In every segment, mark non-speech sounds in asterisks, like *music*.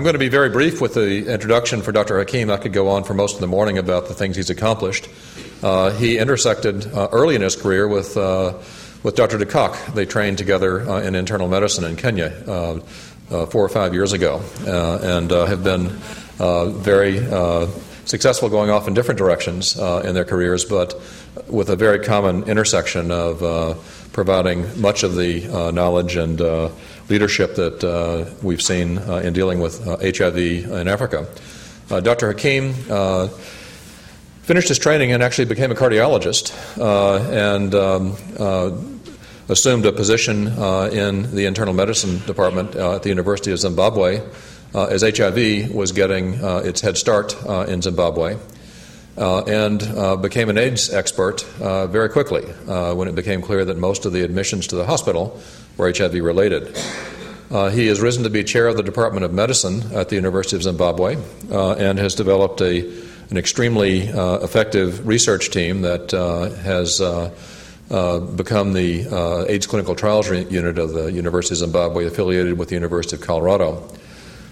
I'm going to be very brief with the introduction for Dr. Hakim. I could go on for most of the morning about the things he's accomplished. Uh, he intersected uh, early in his career with, uh, with Dr. De Kock. They trained together uh, in internal medicine in Kenya uh, uh, four or five years ago and have been very successful going off in different directions in their careers, but with a very common intersection of providing much of the knowledge and leadership that uh, we've seen uh, in dealing with HIV uh, in Africa. Uh, Dr. Hakim uh, finished his training and actually became a cardiologist uh, and um, assumed a position in the internal medicine department at the University of Zimbabwe as HIV was getting its head start in Zimbabwe. Uh, and uh, became an AIDS expert uh, very quickly when it became clear that most of the admissions to the hospital were HIV related. Uh, he has risen to be chair of the Department of Medicine at the University of Zimbabwe uh, and has developed a, an extremely uh, effective research team that uh, has uh, uh, become the AIDS Clinical Trials Unit of the University of Zimbabwe, affiliated with the University of Colorado.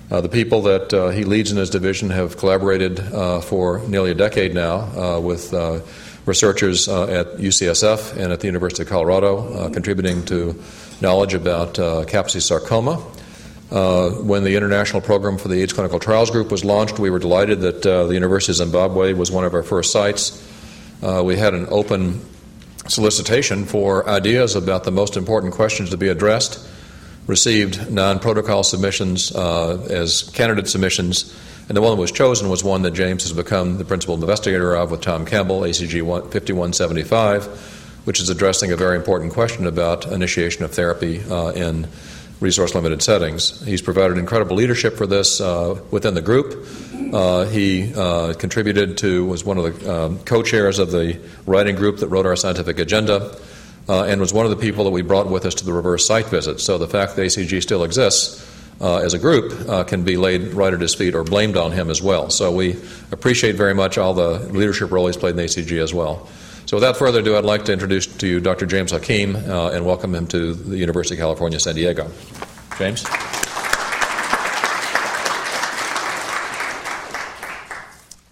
The people that he leads in his division have collaborated for nearly a decade now with researchers at UCSF and at the University of Colorado, contributing to knowledge about uh, Kaposi sarcoma. Uh, when the International Program for the AIDS Clinical Trials Group was launched, we were delighted that uh, the University of Zimbabwe was one of our first sites. Uh, we had an open solicitation for ideas about the most important questions to be addressed, received non protocol submissions uh, as candidate submissions, and the one that was chosen was one that James has become the principal investigator of with Tom Campbell, ACTG 5175 which is addressing a very important question about initiation of therapy uh, in resource limited settings. He's provided incredible leadership for this uh, within the group. Uh, he uh, contributed to, was one of the um, co chairs of the writing group that wrote our scientific agenda, uh, and was one of the people that we brought with us to the reverse site visit. So the fact that ACTG still exists. Uh, as a group, uh, can be laid right at his feet or blamed on him as well. So we appreciate very much all the leadership role he's played in ACTG as well. So, without further ado, I'd like to introduce to you Dr. James Hakim uh, and welcome him to the University of California, San Diego. James?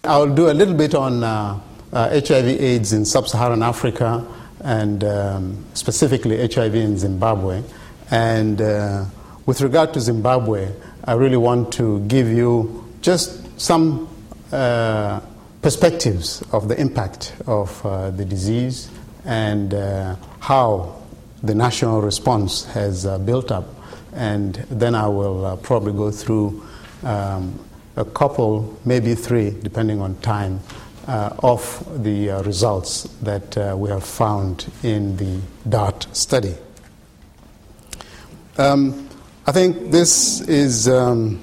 I'll do a little bit on uh, uh, HIV/AIDS in sub-Saharan Africa and um, specifically HIV in Zimbabwe. And uh, with regard to Zimbabwe, I really want to give you just some uh, perspectives of the impact of uh, the disease and uh, how the national response has uh, built up. And then I will uh, probably go through um, a couple, maybe three, depending on time, of the uh, results that we have found in the DART study. Um, I think this is um,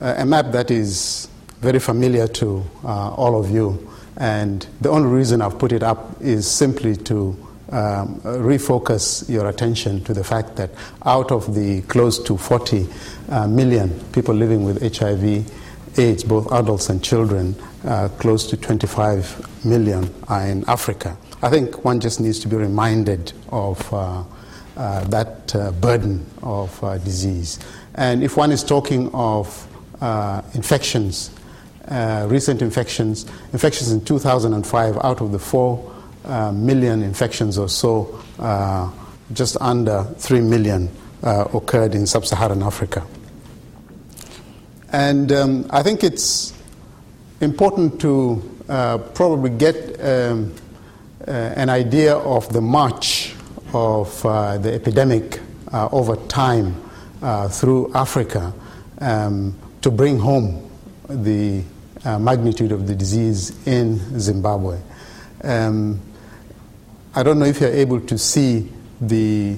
a map that is very familiar to uh, all of you. And the only reason I've put it up is simply to um, refocus your attention to the fact that out of the close to 40 uh, million people living with HIV, AIDS, both adults and children, uh, close to 25 million are in Africa. I think one just needs to be reminded of uh, uh, that uh, burden of disease. And if one is talking of infections uh, recent infections. Infections in 2005, out of the 4 uh, million infections or so, uh, just under 3 million uh, occurred in sub Saharan Africa. And um, I think it's important to uh, probably get um, uh, an idea of the march of the epidemic over time through Africa um, to bring home the uh, magnitude of the disease in Zimbabwe. Um, I don't know if you're able to see the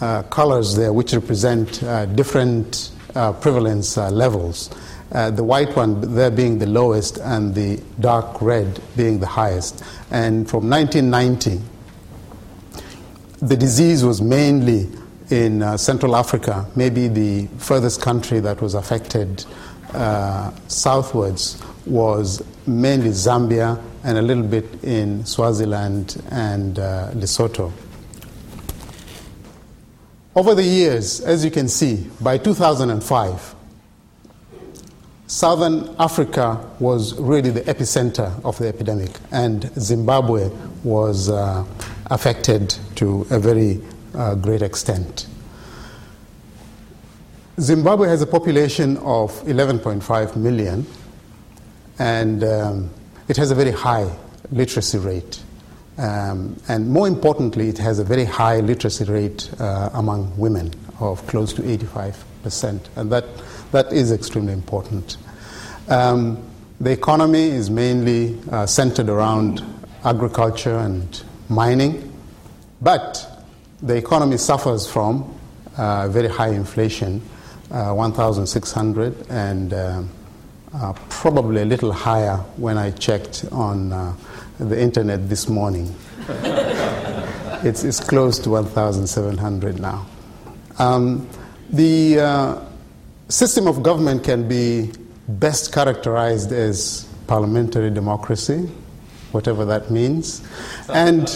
uh, colors there, which represent uh, different uh, prevalence uh, levels. Uh, the white one there being the lowest, and the dark red being the highest. And from 1990, the disease was mainly in Central Africa, maybe the furthest country that was affected southwards was mainly Zambia and a little bit in Swaziland and uh, Lesotho. Over the years, as you can see, by 2005, Southern Africa was really the epicenter of the epidemic, and Zimbabwe was uh, affected to a very uh, great extent. Zimbabwe has a population of 11.5 million, and um, it has a very high literacy rate. Um, and more importantly, it has a very high literacy rate uh, among women of close to 85%. And that, that is extremely important. Um, the economy is mainly uh, centered around agriculture and mining, but the economy suffers from uh, very high inflation, uh, 1,600, and uh, probably a little higher when I checked on uh, the internet this morning. *laughs* it's, it's close to 1,700 now. Um, the uh, system of government can be best characterized as parliamentary democracy, whatever that means. And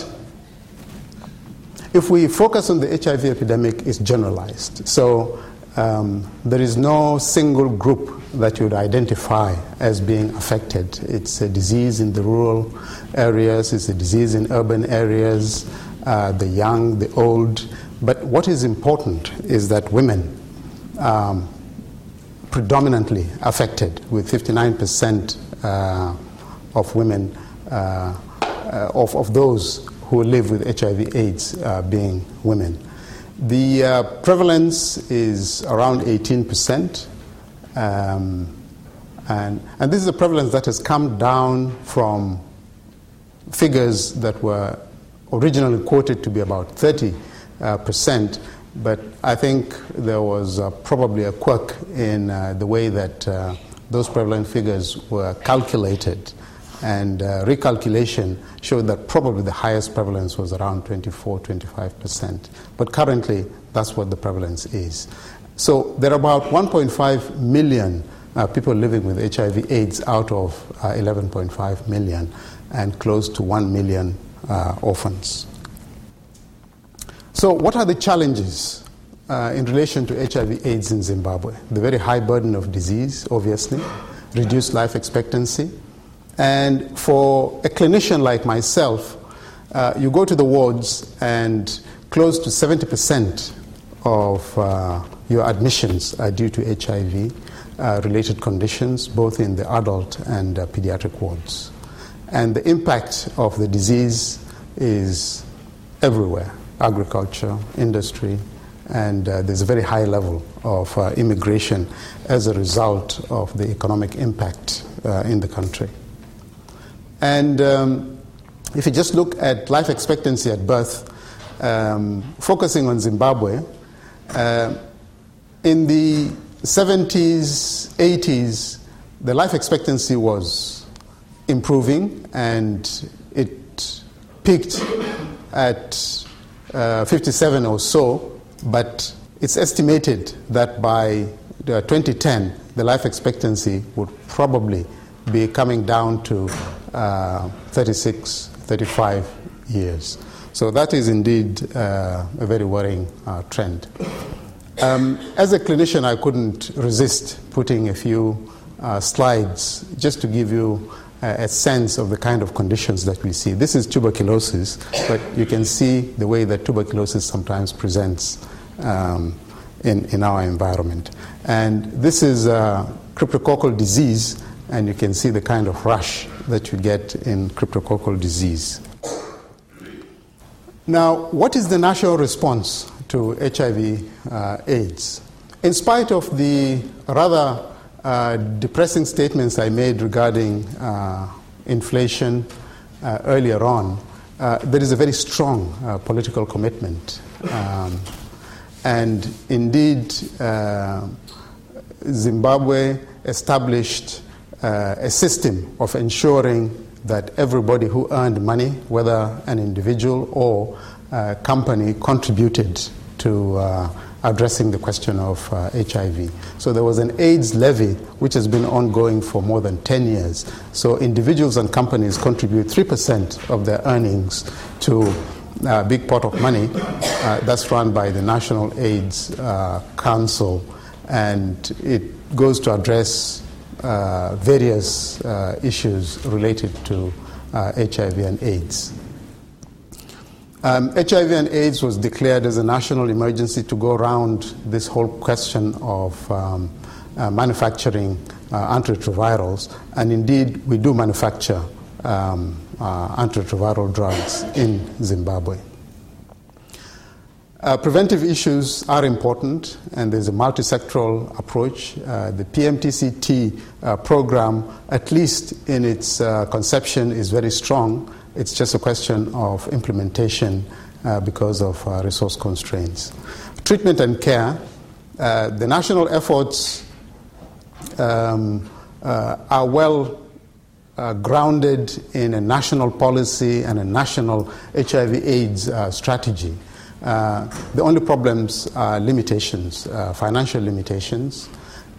if we focus on the HIV epidemic, it's generalized. So um, there is no single group that you would identify as being affected. It's a disease in the rural areas, it's a disease in urban areas, uh, the young, the old. But what is important is that women um, predominantly affected, with 59% uh, of women, uh, uh, of, of those who live with HIV/AIDS uh, being women. The uh, prevalence is around 18%. Um, and, and this is a prevalence that has come down from figures that were originally quoted to be about 30 uh, percent, but I think there was uh, probably a quirk in uh, the way that uh, those prevalent figures were calculated. And uh, recalculation showed that probably the highest prevalence was around 24, 25 percent. But currently, that's what the prevalence is. So there are about 1.5 million uh, people living with HIV/AIDS out of 11.5 million, and close to 1 million orphans. So, what are the challenges uh, in relation to HIV/AIDS in Zimbabwe? The very high burden of disease, obviously, reduced life expectancy, and for a clinician like myself, uh, you go to the wards, and close to 70% of uh, your admissions are due to HIV uh, related conditions, both in the adult and uh, pediatric wards. And the impact of the disease is everywhere agriculture, industry, and uh, there's a very high level of uh, immigration as a result of the economic impact uh, in the country. And um, if you just look at life expectancy at birth, um, focusing on Zimbabwe, uh, in the 70s, 80s, the life expectancy was improving and it peaked at uh, 57 or so, but it's estimated that by 2010, the life expectancy would probably be coming down to uh, 36, 35 years. So that is indeed uh, a very worrying uh, trend. Um, as a clinician, I couldn't resist putting a few uh, slides just to give you a sense of the kind of conditions that we see. This is tuberculosis, but you can see the way that tuberculosis sometimes presents um, in, in our environment. And this is a cryptococcal disease, and you can see the kind of rush that you get in cryptococcal disease. Now, what is the national response to HIV uh, AIDS? In spite of the rather uh, depressing statements I made regarding uh, inflation uh, earlier on, uh, there is a very strong uh, political commitment. Um, and indeed, Zimbabwe established a system of ensuring that everybody who earned money, whether an individual or a company, contributed to addressing the question of uh, HIV. So there was an AIDS levy which has been ongoing for more than 10 years. So individuals and companies contribute 3% of their earnings to a big pot of money uh, that's run by the National AIDS uh, Council, and it goes to address uh, various uh, issues related to HIV and AIDS. Um, HIV and AIDS was declared as a national emergency to go around this whole question of um, uh, manufacturing uh, antiretrovirals, and indeed we do manufacture um, uh, antiretroviral drugs in Zimbabwe. Uh, preventive issues are important, and there's a multi-sectoral approach. Uh, the PMTCT uh, program, at least in its uh, conception, is very strong. It's just a question of implementation uh, because of uh, resource constraints. Treatment and care. the national efforts um, are well grounded in a national policy and a national HIV/AIDS strategy. Uh, the only problems are limitations, uh, financial limitations.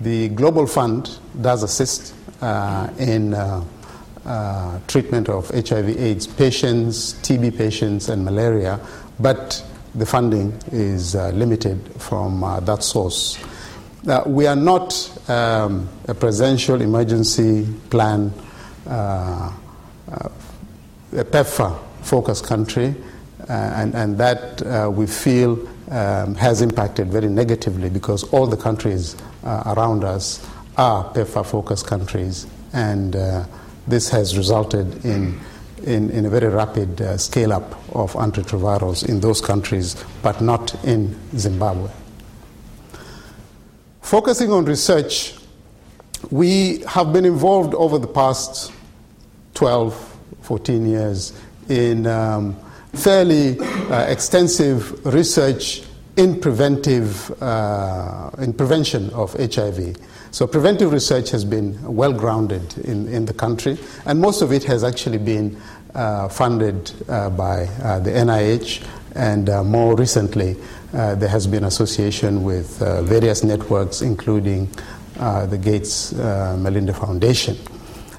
The Global Fund does assist uh, in uh, uh, treatment of HIV/AIDS patients, TB patients, and malaria, but the funding is limited from that source. we are not um, a presidential emergency plan, a PEPFAR focused country. Uh, and, and that uh, we feel um, has impacted very negatively because all the countries uh, around us are PEPFAR focused countries, and this has resulted in, in, in a very rapid uh, scale up of antiretrovirals in those countries, but not in Zimbabwe. Focusing on research, we have been involved over the past 12, 14 years in um, fairly uh, extensive research in preventive uh, in prevention of HIV. So preventive research has been well grounded in, in the country, and most of it has actually been uh, funded uh, by uh, the NIH, and uh, more recently there has been association with various networks, including the Gates Melinda Foundation.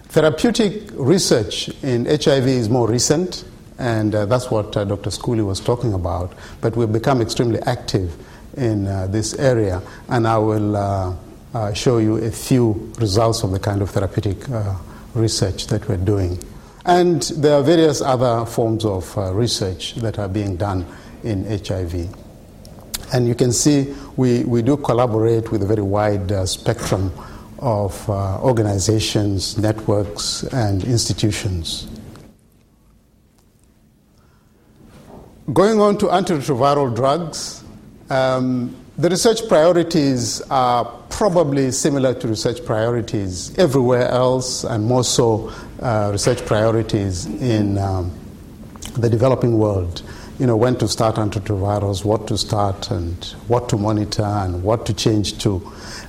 Therapeutic research in HIV is more recent. And uh, that's what uh, Dr. Schooley was talking about. But we've become extremely active in uh, this area, and I will uh, uh, show you a few results of the kind of therapeutic uh, research that we're doing. And there are various other forms of research that are being done in HIV. And you can see we, we do collaborate with a very wide spectrum of organizations, networks, and institutions. Going on to antiretroviral drugs, um, the research priorities are probably similar to research priorities everywhere else, and more so uh, research priorities in um, the developing world. You know, when to start antiretrovirals, what to start, and what to monitor, and what to change to.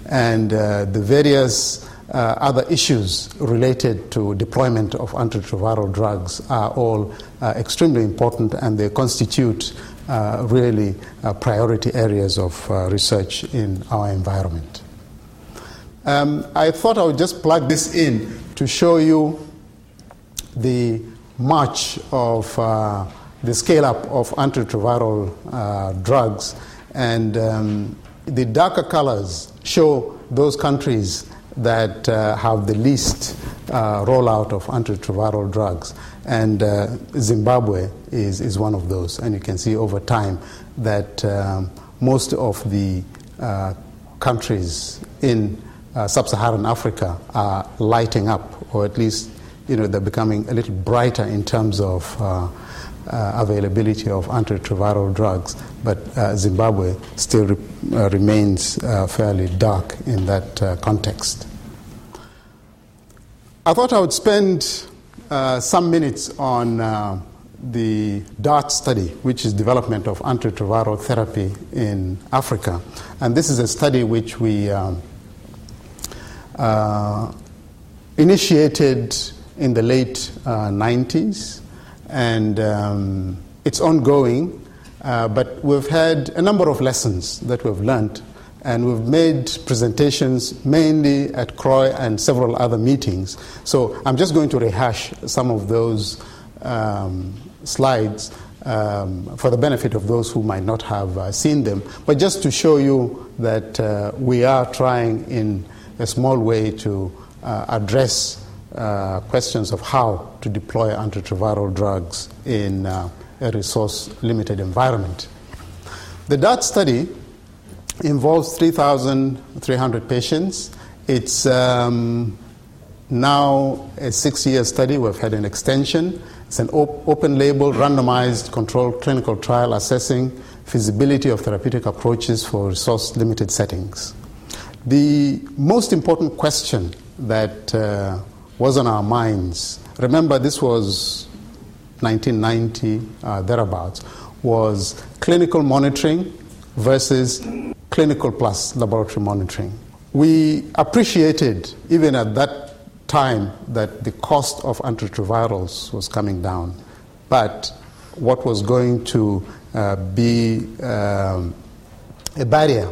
And uh, the various uh, other issues related to deployment of antiretroviral drugs are all uh, extremely important and they constitute uh, really uh, priority areas of uh, research in our environment. Um, I thought I would just plug this in to show you the march of uh, the scale up of antiretroviral drugs and um, the darker colors show those countries that uh, have the least uh, rollout of antiretroviral drugs. And uh, Zimbabwe is, is one of those. And you can see over time that um, most of the uh, countries in uh, sub Saharan Africa are lighting up, or at least you know, they're becoming a little brighter in terms of. Uh, availability of antiretroviral drugs, but Zimbabwe still re- remains fairly dark in that context. I thought I would spend uh, some minutes on uh, the DART study, which is development of antiretroviral therapy in Africa. And this is a study which we um, uh, initiated in the late 90s, uh, and um, it's ongoing. Uh, but we've had a number of lessons that we've learned and we've made presentations mainly at CROI and several other meetings. So I'm just going to rehash some of those um, slides um, for the benefit of those who might not have uh, seen them, but just to show you that uh, we are trying in a small way to uh, address uh, questions of how to deploy antiretroviral drugs in uh, a resource limited environment. The DART study involves 3,300 patients. It's um, now a six year study. We've had an extension. It's an op- open label, randomized, controlled clinical trial assessing feasibility of therapeutic approaches for resource limited settings. The most important question that uh, was on our minds, remember this was 1990, uh, thereabouts, was clinical monitoring versus clinical plus laboratory monitoring. We appreciated, even at that time, that the cost of antiretrovirals was coming down, but what was going to uh, be um, a barrier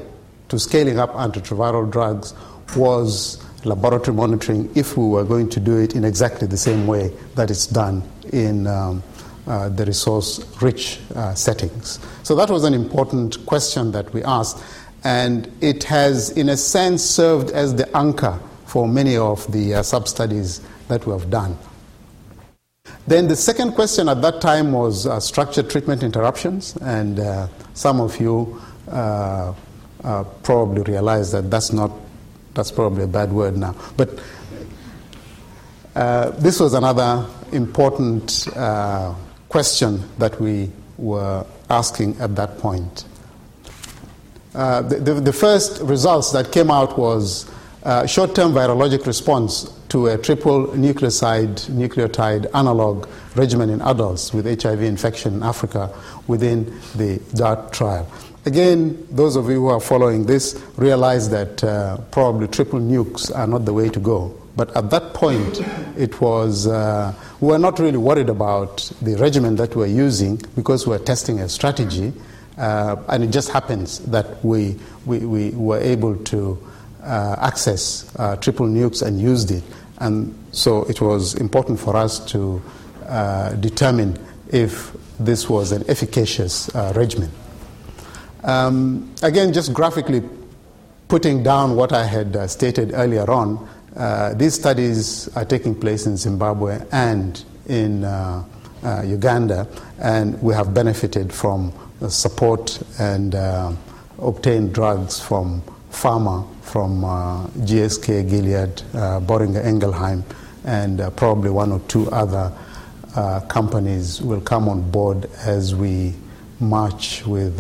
to scaling up antiretroviral drugs was laboratory monitoring if we were going to do it in exactly the same way that it's done in um, uh, the resource rich uh, settings. So that was an important question that we asked, and it has, in a sense, served as the anchor for many of the uh, sub studies that we have done. Then the second question at that time was uh, structured treatment interruptions, and uh, some of you uh, probably realize that that's not that's probably a bad word now, but this was another important question that we were asking at that point. Uh, the, the, first results that came out was uh, short term virologic response to a triple nucleoside nucleotide analog regimen in adults with HIV infection in Africa within the DART trial. Again, those of you who are following this realize that uh, probably triple nukes are not the way to go. But at that point, it was, uh, we were not really worried about the regimen that we were using because we were testing a strategy. Uh, and it just happens that we, we, we were able to uh, access uh, triple nukes and used it. And so it was important for us to uh, determine if this was an efficacious uh, regimen. Um, again, just graphically putting down what I had uh, stated earlier on, these studies are taking place in Zimbabwe and in uh, uh, Uganda, and we have benefited from support and uh, obtained drugs from pharma, from uh, GSK, Gilead, uh, Boehringer Ingelheim, and probably one or two other companies will come on board as we march with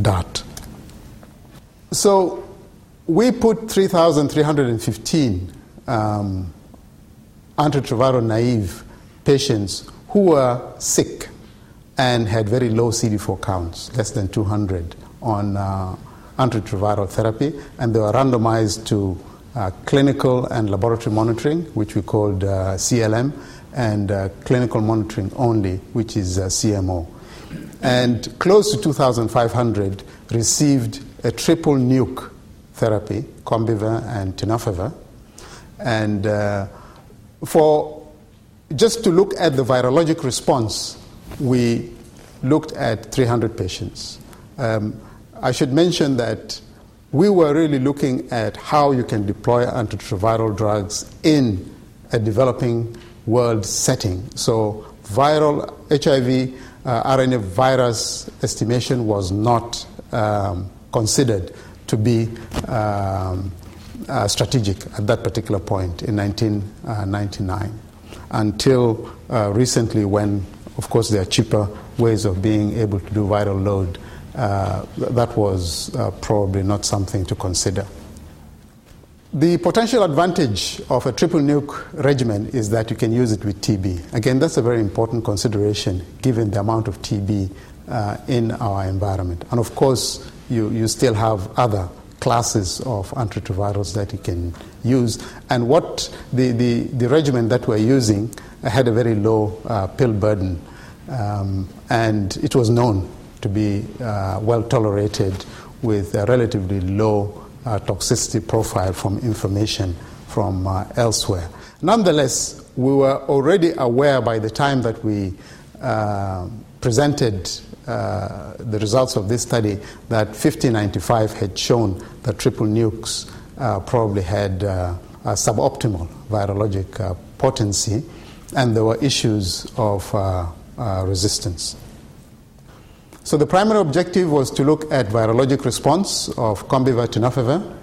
DART. So we put 3,315 um, antiretroviral naive patients who were sick and had very low CD4 counts, less than 200, on uh, antiretroviral therapy, and they were randomized to uh, clinical and laboratory monitoring, which we called uh, CLM, and uh, clinical monitoring only, which is uh, CMO. And close to 2,500 received a triple nuke therapy, Combivir and Tenofovir, and uh, for just to look at the virologic response, we looked at 300 patients. Um, I should mention that we were really looking at how you can deploy antiretroviral drugs in a developing world setting. So, viral HIV uh, RNA virus estimation was not um, considered to be um, uh, strategic at that particular point in 1999 until uh, recently when of course there are cheaper ways of being able to do viral load uh, that was uh, probably not something to consider the potential advantage of a triple nuke regimen is that you can use it with TB. Again, that's a very important consideration given the amount of TB uh, in our environment. And of course, you, you still have other classes of antiretrovirals that you can use. And what the, the, the regimen that we're using had a very low uh, pill burden, um, and it was known to be uh, well tolerated with a relatively low uh, toxicity profile from information from uh, elsewhere. Nonetheless, we were already aware by the time that we uh, presented uh, the results of this study that 1595 had shown that triple nukes uh, probably had uh, suboptimal virologic uh, potency, and there were issues of resistance. So the primary objective was to look at virologic response of Combivir tenofovir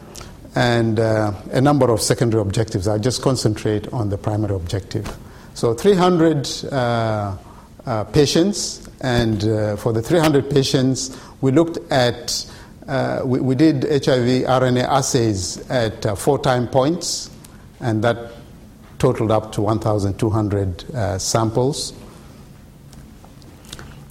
and uh, a number of secondary objectives. I'll just concentrate on the primary objective. So 300 uh, uh, patients, and uh, for the 300 patients, we looked at, uh, we, we, did HIV RNA assays at uh, four time points, and that totaled up to 1,200 samples.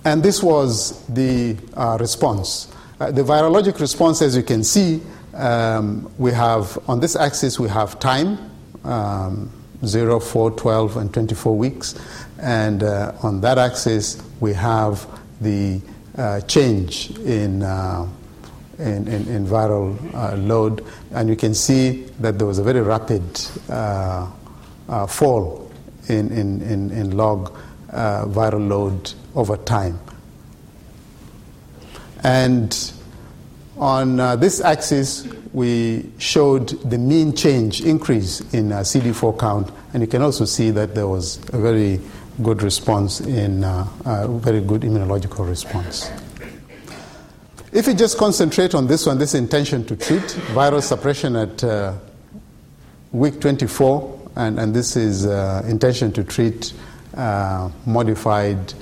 And this was the response. the virologic response, as you can see, um, we have, on this axis, we have time um, 0, 4, 12, and 24 weeks. And uh, on that axis, we have the uh, change in, uh, in, in, in, viral uh, load. And you can see that there was a very rapid uh, uh, fall in, in, in, in log viral load over time. And on uh, this axis, we showed the mean change increase in uh, CD4 count, and you can also see that there was a very good response in uh, a very good immunological response. If you just concentrate on this one, this intention to treat viral suppression at uh, week 24, and, and this is uh, intention to treat uh, modified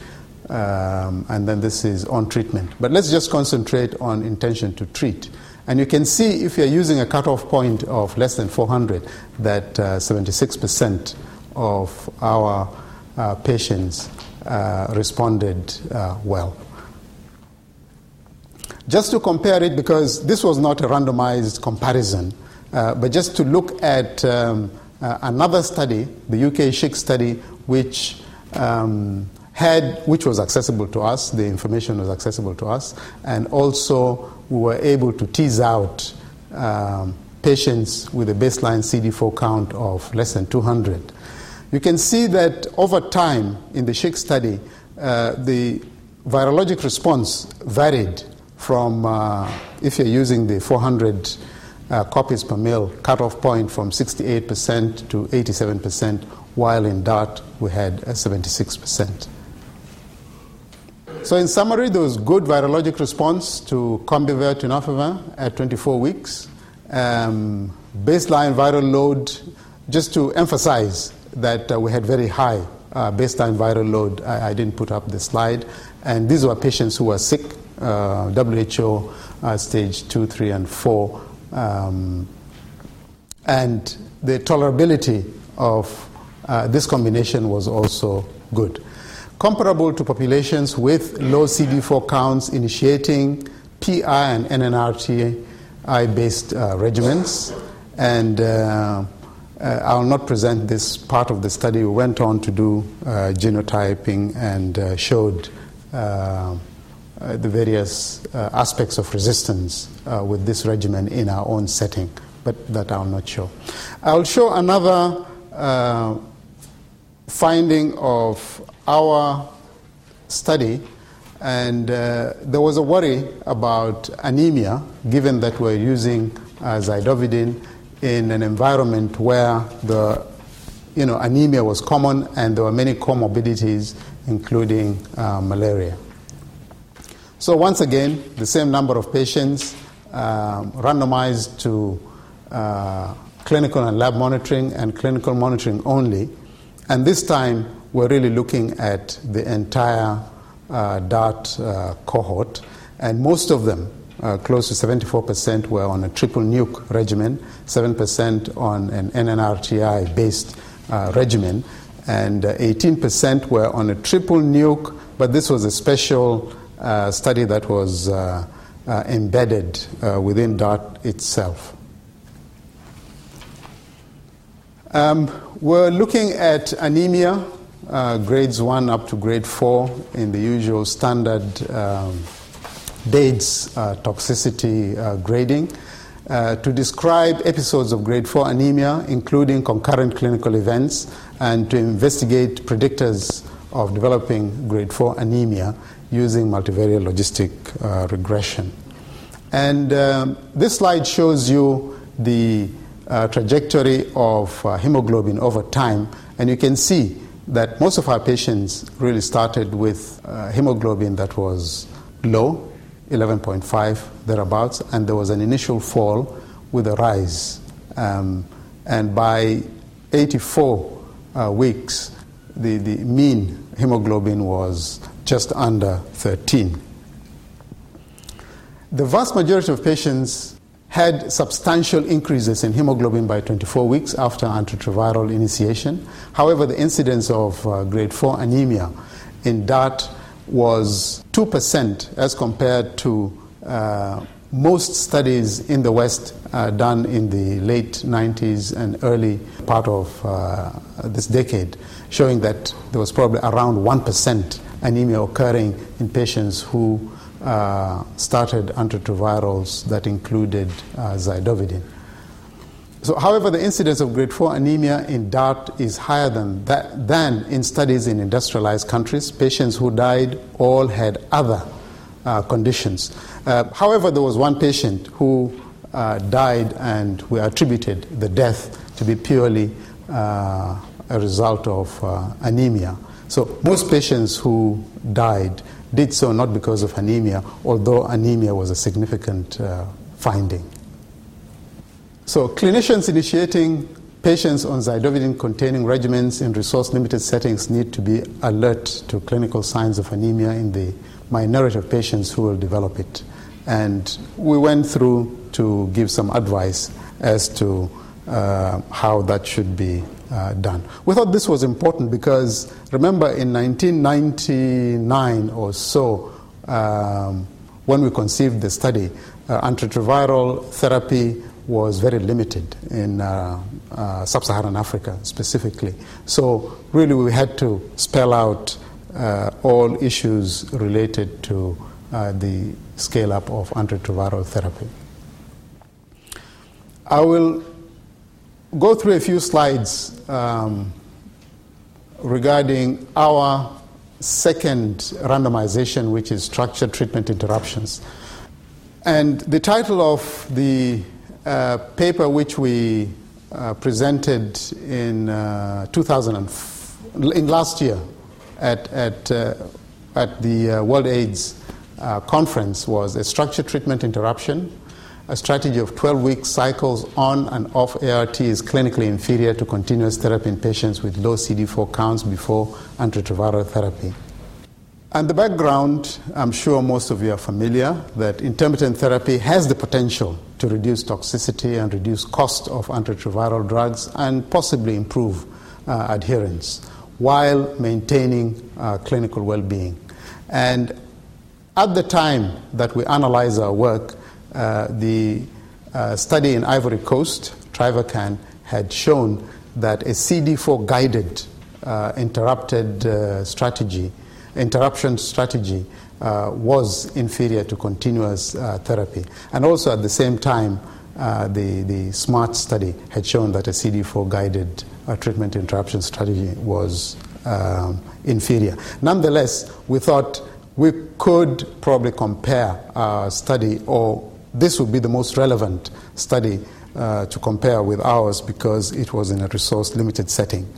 um, and then this is on treatment. But let's just concentrate on intention to treat. And you can see if you're using a cutoff point of less than 400, that uh, 76% of our uh, patients uh, responded uh, well. Just to compare it, because this was not a randomized comparison, uh, but just to look at um, uh, another study, the UK CHIC study, which um, had, which was accessible to us, the information was accessible to us, and also we were able to tease out um, patients with a baseline CD4 count of less than 200. You can see that over time in the CHIC study, uh, the virologic response varied from, uh, if you're using the 400 uh, copies per mil cutoff point, from 68% to 87%, while in DART we had 76%. So, in summary, there was good virologic response to Combivir tenofovir at 24 weeks. Um, baseline viral load, just to emphasize that uh, we had very high uh, baseline viral load. I, I, didn't put up the slide. And these were patients who were sick, uh, WHO uh, stage 2, 3, and 4. Um, and the tolerability of uh, this combination was also good comparable to populations with low CD4 counts initiating PI and NNRTI based uh, regimens. And uh, uh, I'll not present this part of the study. We went on to do uh, genotyping and uh, showed the various aspects of resistance with this regimen in our own setting, but that I'll not show. I'll show another finding of our study, and uh, there was a worry about anemia, given that we're using uh, zidovudine in an environment where the you know, anemia was common and there were many comorbidities, including uh, malaria. So, once again, the same number of patients um, randomized to uh, clinical and lab monitoring and clinical monitoring only. And this time, we're really looking at the entire uh, DART uh, cohort, and most of them, uh, close to 74%, were on a triple nuke regimen, 7% on an NNRTI based uh, regimen, and 18% uh, were on a triple nuke, but this was a special uh, study that was embedded within DART itself. Um, we're looking at anemia uh, grades 1 up to grade 4 in the usual standard um, uh, toxicity uh, grading. Uh, to describe episodes of grade 4 anemia, including concurrent clinical events, and to investigate predictors of developing grade 4 anemia using multivariate logistic uh, regression. And um, this slide shows you the uh, trajectory of hemoglobin over time, and you can see that most of our patients really started with uh, hemoglobin that was low, 11.5 thereabouts, and there was an initial fall with a rise. Um, and by 84 uh, weeks, the, the mean hemoglobin was just under 13. The vast majority of patients had substantial increases in hemoglobin by 24 weeks after antiretroviral initiation. However, the incidence of uh, grade 4 anemia in DART was 2% as compared to uh, most studies in the West uh, done in the late 90s and early part of uh, this decade, showing that there was probably around 1% anemia occurring in patients who uh, started antiretrovirals that included uh, zidovudine. So, however, the incidence of grade 4 anemia in DART is higher than, that, than in studies in industrialized countries. Patients who died all had other uh, conditions. Uh, however, there was one patient who uh, died, and we attributed the death to be purely uh, a result of anemia. So, most patients who died did so not because of anemia, although anemia was a significant uh, finding. So, clinicians initiating patients on zidovudine containing regimens in resource limited settings need to be alert to clinical signs of anemia in the minority of patients who will develop it. And we went through to give some advice as to uh, how that should be uh, done. We thought this was important because remember in 1999 or so, um, when we conceived the study, uh, antiretroviral therapy was very limited in uh, uh sub Saharan Africa specifically. So, really, we had to spell out uh, all issues related to uh, the scale up of antiretroviral therapy. I will go through a few slides um, regarding our second randomization, which is structured treatment interruptions. And the title of the uh, paper, which we uh, presented in uh, 2000 in last year at, at, uh, at the uh, World AIDS uh, conference, was a structured treatment interruption a strategy of 12 week cycles on and off ART is clinically inferior to continuous therapy in patients with low CD4 counts before antiretroviral therapy. And the background, I'm sure most of you are familiar, that intermittent therapy has the potential to reduce toxicity and reduce cost of antiretroviral drugs and possibly improve uh, adherence while maintaining uh, clinical well being. And at the time that we analyze our work, the uh, study in Ivory Coast, Trivacan, had shown that a CD4 guided uh, interrupted uh, strategy, interruption strategy, uh, was inferior to continuous therapy. And also at the same time, the, the SMART study had shown that a CD4 guided treatment interruption strategy was um, inferior. Nonetheless, we thought we could probably compare our study or this would be the most relevant study uh, to compare with ours because it was in a resource limited setting.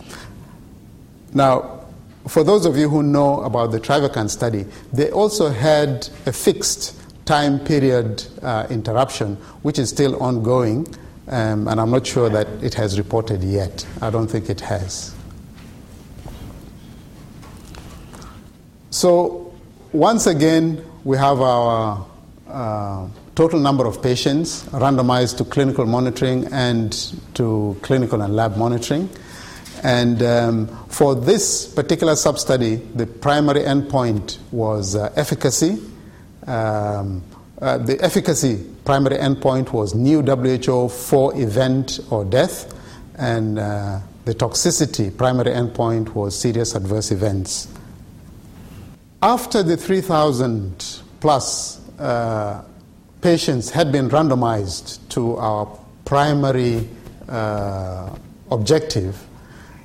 Now, for those of you who know about the Trivacan study, they also had a fixed time period uh, interruption, which is still ongoing, um, and I'm not sure that it has reported yet. I don't think it has. So, once again, we have our uh, total number of patients randomized to clinical monitoring and to clinical and lab monitoring. And um, for this particular sub study, the primary endpoint was uh, efficacy. Um, uh, the efficacy primary endpoint was new WHO for event or death, and uh, the toxicity primary endpoint was serious adverse events. After the 3,000 plus uh, patients had been randomized to our primary uh, objective,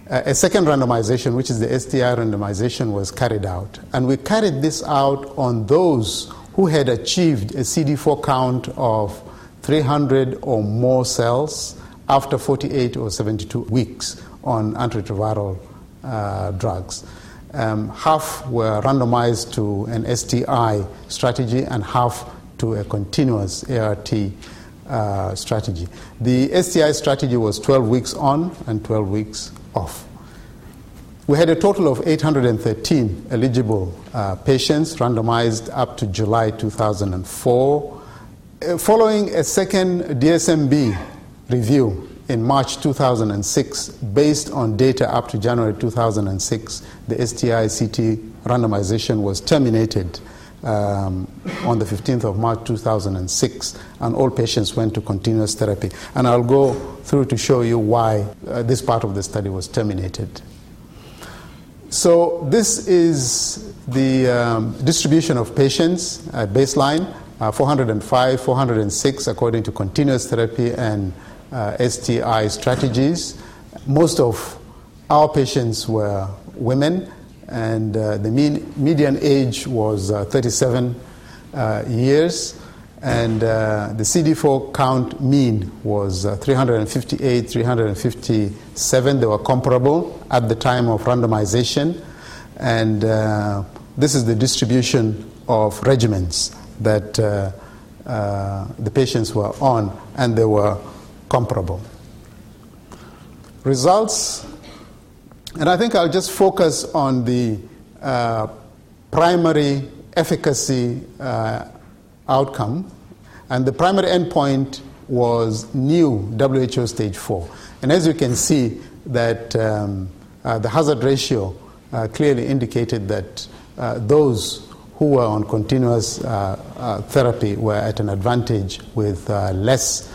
a second randomization, which is the STI randomization, was carried out. And we carried this out on those who had achieved a CD4 count of 300 or more cells after 48 or 72 weeks on antiretroviral uh, drugs. Um, half were randomized to an STI strategy and half to a continuous ART uh, strategy. The STI strategy was 12 weeks on and 12 weeks off. We had a total of 813 eligible uh, patients randomized up to July 2004. Uh, following a second DSMB review in March 2006, based on data up to January 2006, the STI CT randomization was terminated um, on the 15th of March 2006, and all patients went to continuous therapy. And I'll go through to show you why uh, this part of the study was terminated. So, this is the um, distribution of patients at baseline uh, 405, 406, according to continuous therapy and uh, STI strategies. Most of our patients were women, and uh, the mean, median age was uh, 37 uh, years, and uh, the CD4 count mean was uh, 358, 357. They were comparable at the time of randomization, and this is the distribution of regimens that the patients were on, and they were comparable. Results, and I think I'll just focus on the uh, primary efficacy uh, outcome. And the primary endpoint was new WHO stage 4. And as you can see, that um, uh, the hazard ratio uh, clearly indicated that uh, those who were on continuous uh, therapy were at an advantage with less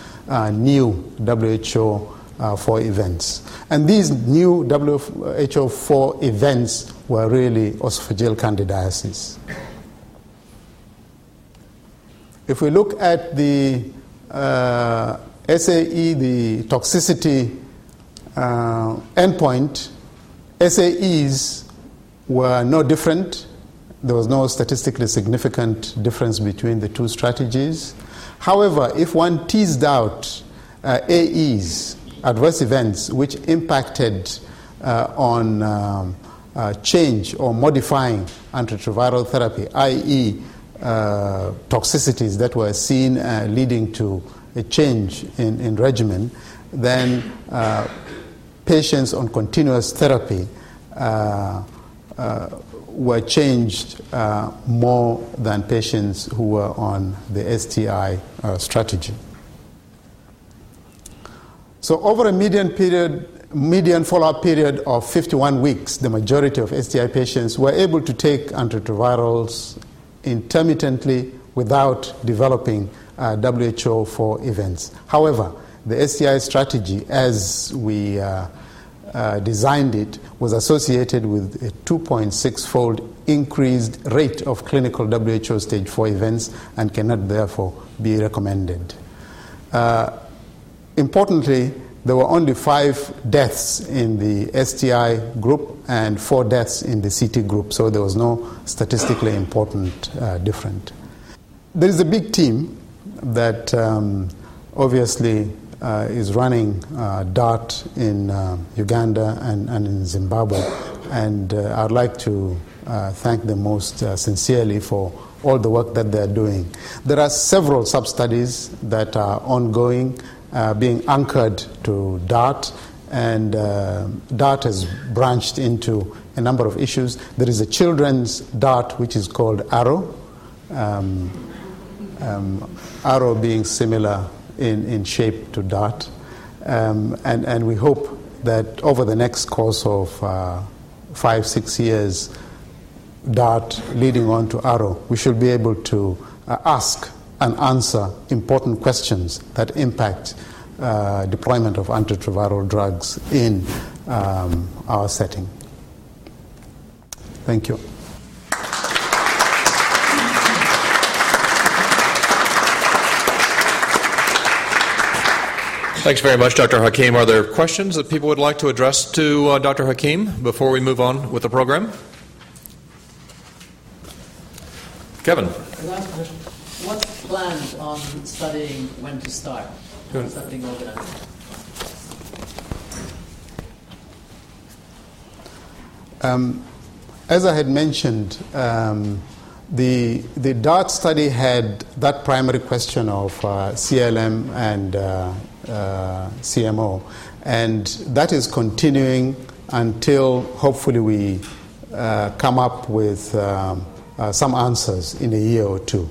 new WHO uh, 4 events. And these new WHO 4 events were really esophageal candidiasis. If we look at the uh, SAE, the toxicity uh, endpoint, SAEs were no different. There was no statistically significant difference between the two strategies. However, if one teased out uh, AEs, adverse events, which impacted uh, on um, uh, change or modifying antiretroviral therapy, i.e., uh, toxicities that were seen leading to a change in, in regimen, then patients on continuous therapy were changed uh, more than patients who were on the STI uh, strategy. So, over a median period, median follow-up period of 51 weeks, the majority of STI patients were able to take antiretrovirals intermittently without developing uh, WHO 4 events. However, the STI strategy, as we uh, uh, designed it was associated with a 2.6 fold increased rate of clinical WHO stage 4 events and cannot therefore be recommended. Uh, importantly, there were only five deaths in the STI group and four deaths in the CT group, so there was no statistically important uh, difference. There is a big team that um, obviously uh, is running uh, DART in uh, Uganda and, and, in Zimbabwe. And uh, I'd like to uh, thank them most sincerely for all the work that they're doing. There are several sub studies that are ongoing, being anchored to DART. And DART has branched into a number of issues. There is a children's DART which is called ARROW. Um, um, ARROW being similar in, in shape to DART. Um, and, and we hope that over the next course of uh, five, six years, DART leading on to ARROW, we should be able to uh, ask and answer important questions that impact uh, deployment of antiretroviral drugs in um, our setting. Thank you. Thanks very much, Dr. Hakim. Are there questions that people would like to address to uh, Dr. Hakim before we move on with the program? Kevin planned on studying when to start. Good. Something organized. Um, as I had mentioned, um, the, the DART study had that primary question of uh, CLM and uh, uh, CMO, and that is continuing until hopefully we uh, come up with um, uh, some answers in a year or two.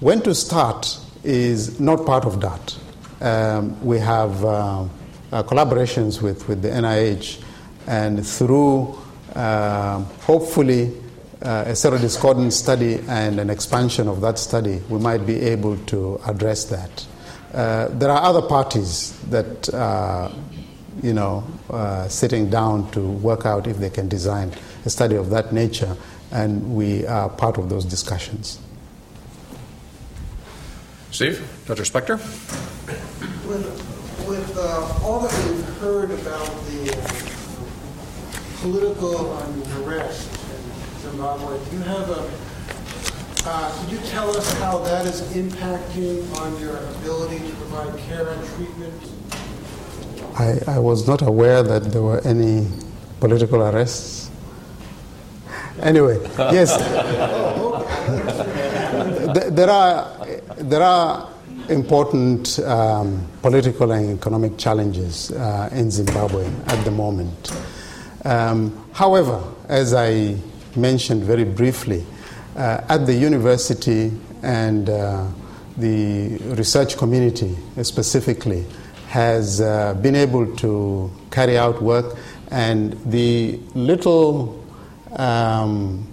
When to start is not part of that. Um, we have uh, collaborations with, with the NIH, and through hopefully uh, a serodiscordant study and an expansion of that study, we might be able to address that. Uh, there are other parties that are, you know, uh, sitting down to work out if they can design a study of that nature, and we are part of those discussions. Steve, Dr. Spector? With, with uh, all that we've heard about the uh, political unrest in Zimbabwe. Do you have a, uh, could you tell us how that is impacting on your ability to provide care and treatment? I, I was not aware that there were any political arrests. Anyway, yes, there are there are important um, political and economic challenges uh, in Zimbabwe at the moment. Um, however, as I mentioned very briefly, uh, at the university and uh, the research community specifically has uh, been able to carry out work, and the little um,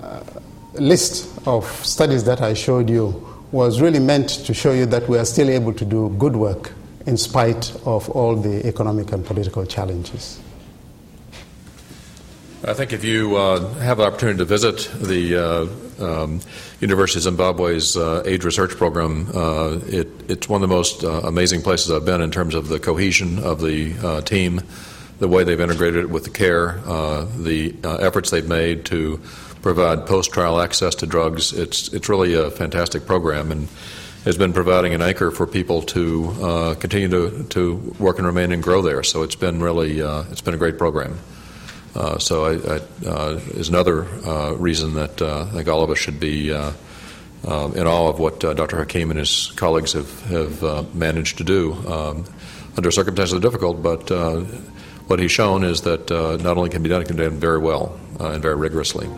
uh, list of studies that I showed you was really meant to show you that we are still able to do good work in spite of all the economic and political challenges. I think if you uh, have the opportunity to visit the uh, um, University of Zimbabwe's uh, AIDS research program, uh, it, it's one of the most uh, amazing places I've been in terms of the cohesion of the uh, team, the way they've integrated it with the care, the efforts they've made to provide post-trial access to drugs. It's it's really a fantastic program and has been providing an anchor for people to continue to, to work and remain and grow there. So it's been really it's been a great program. Uh, so I, I, uh, is another uh, reason that uh, I think all of us should be uh, in awe of what Dr. Hakim and his colleagues have, have managed to do um, under circumstances are difficult, but what he's shown is that not only can be done, it can be done very well and very rigorously.